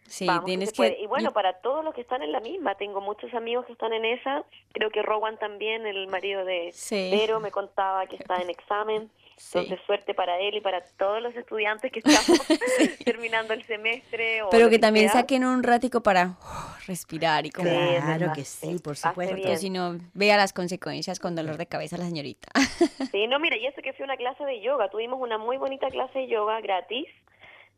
Sí, tienes que, Y bueno, para todos los que están en la misma, tengo muchos amigos que están en esa. Creo que Rowan también, el marido de Pero, me contaba que está en examen. Entonces, suerte para él y para todos los estudiantes que estamos terminando el semestre. Pero que, también saquen un ratico para uh, respirar y como... Claro que sí, por supuesto. Si no, vea las consecuencias con dolor de cabeza la señorita. Sí, no, mira, y eso que fue una clase de yoga. Tuvimos una muy bonita clase de yoga gratis.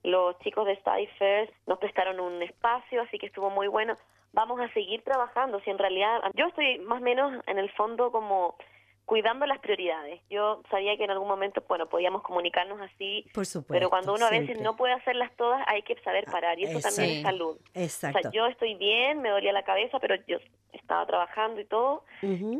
Los chicos de Study First nos prestaron un espacio, así que estuvo muy bueno. Vamos a seguir trabajando. Si en realidad, yo estoy más o menos en el fondo como cuidando las prioridades. Yo sabía que en algún momento, bueno, podíamos comunicarnos así, Por supuesto, pero cuando uno a veces no puede hacerlas todas, hay que saber ah, parar y eso también es salud. Exacto. O sea, yo estoy bien, me dolía la cabeza, pero yo estaba trabajando y todo,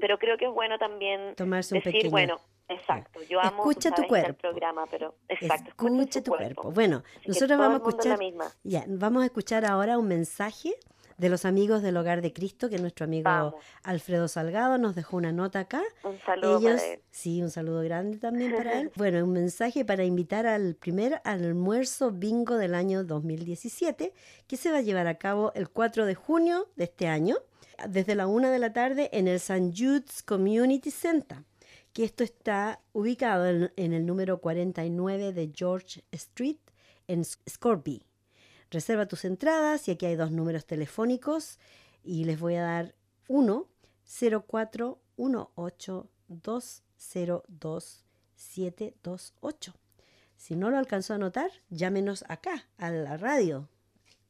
pero creo que es bueno también Tomarse un decir, bueno, Exacto, yo amo escucha tu cuerpo. El programa, pero exacto, escucha, tu cuerpo. Bueno, nosotros vamos a escuchar ya, vamos a escuchar ahora un mensaje de los amigos del Hogar de Cristo, que nuestro amigo Alfredo Salgado nos dejó una nota acá. Un saludo para él. Sí, un saludo grande también para él. Bueno, un mensaje para invitar al primer almuerzo bingo del año 2017, que se va a llevar a cabo el 4 de junio de este año, desde la 1 de la tarde en el St. Jude's Community Center que esto está ubicado en, en, el número 49 de George Street en Scorby. Reserva tus entradas y aquí hay dos números telefónicos y les voy a dar uno 0418 202 728 Si no lo alcanzó a anotar, llámenos acá, a la radio.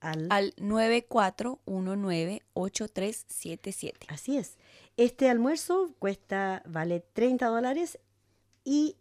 Al, al 94198377. Así es. Este almuerzo cuesta, vale 30 dólares y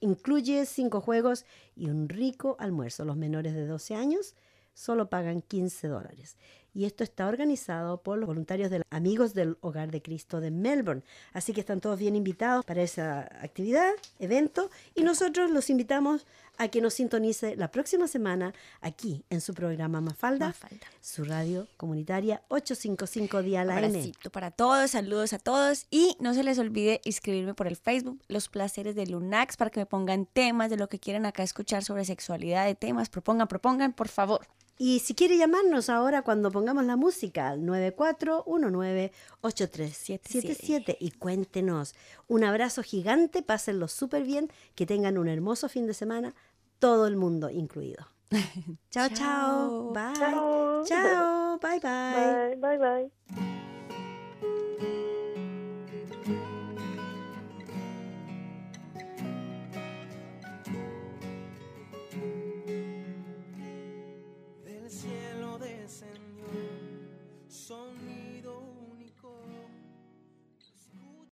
incluye cinco juegos y un rico almuerzo. Los menores de 12 años solo pagan 15 dólares y esto está organizado por los voluntarios de Amigos del Hogar de Cristo de Melbourne. Así que están todos bien invitados para esa actividad, evento, y nosotros los invitamos a que nos sintonice la próxima semana aquí en su programa Mafalda, Mafalda. su radio comunitaria 855 Día la N. para todos, saludos a todos y no se les olvide inscribirme por el Facebook Los Placeres de Lunax para que me pongan temas de lo que quieran acá escuchar sobre sexualidad, de temas, propongan, propongan, por favor. Y si quiere llamarnos ahora cuando pongamos la música al 94198377 y cuéntenos. Un abrazo gigante, pásenlo súper bien, que tengan un hermoso fin de semana, todo el mundo incluido. chao, chao. Bye. Chao. Bye, bye. Bye, bye, bye.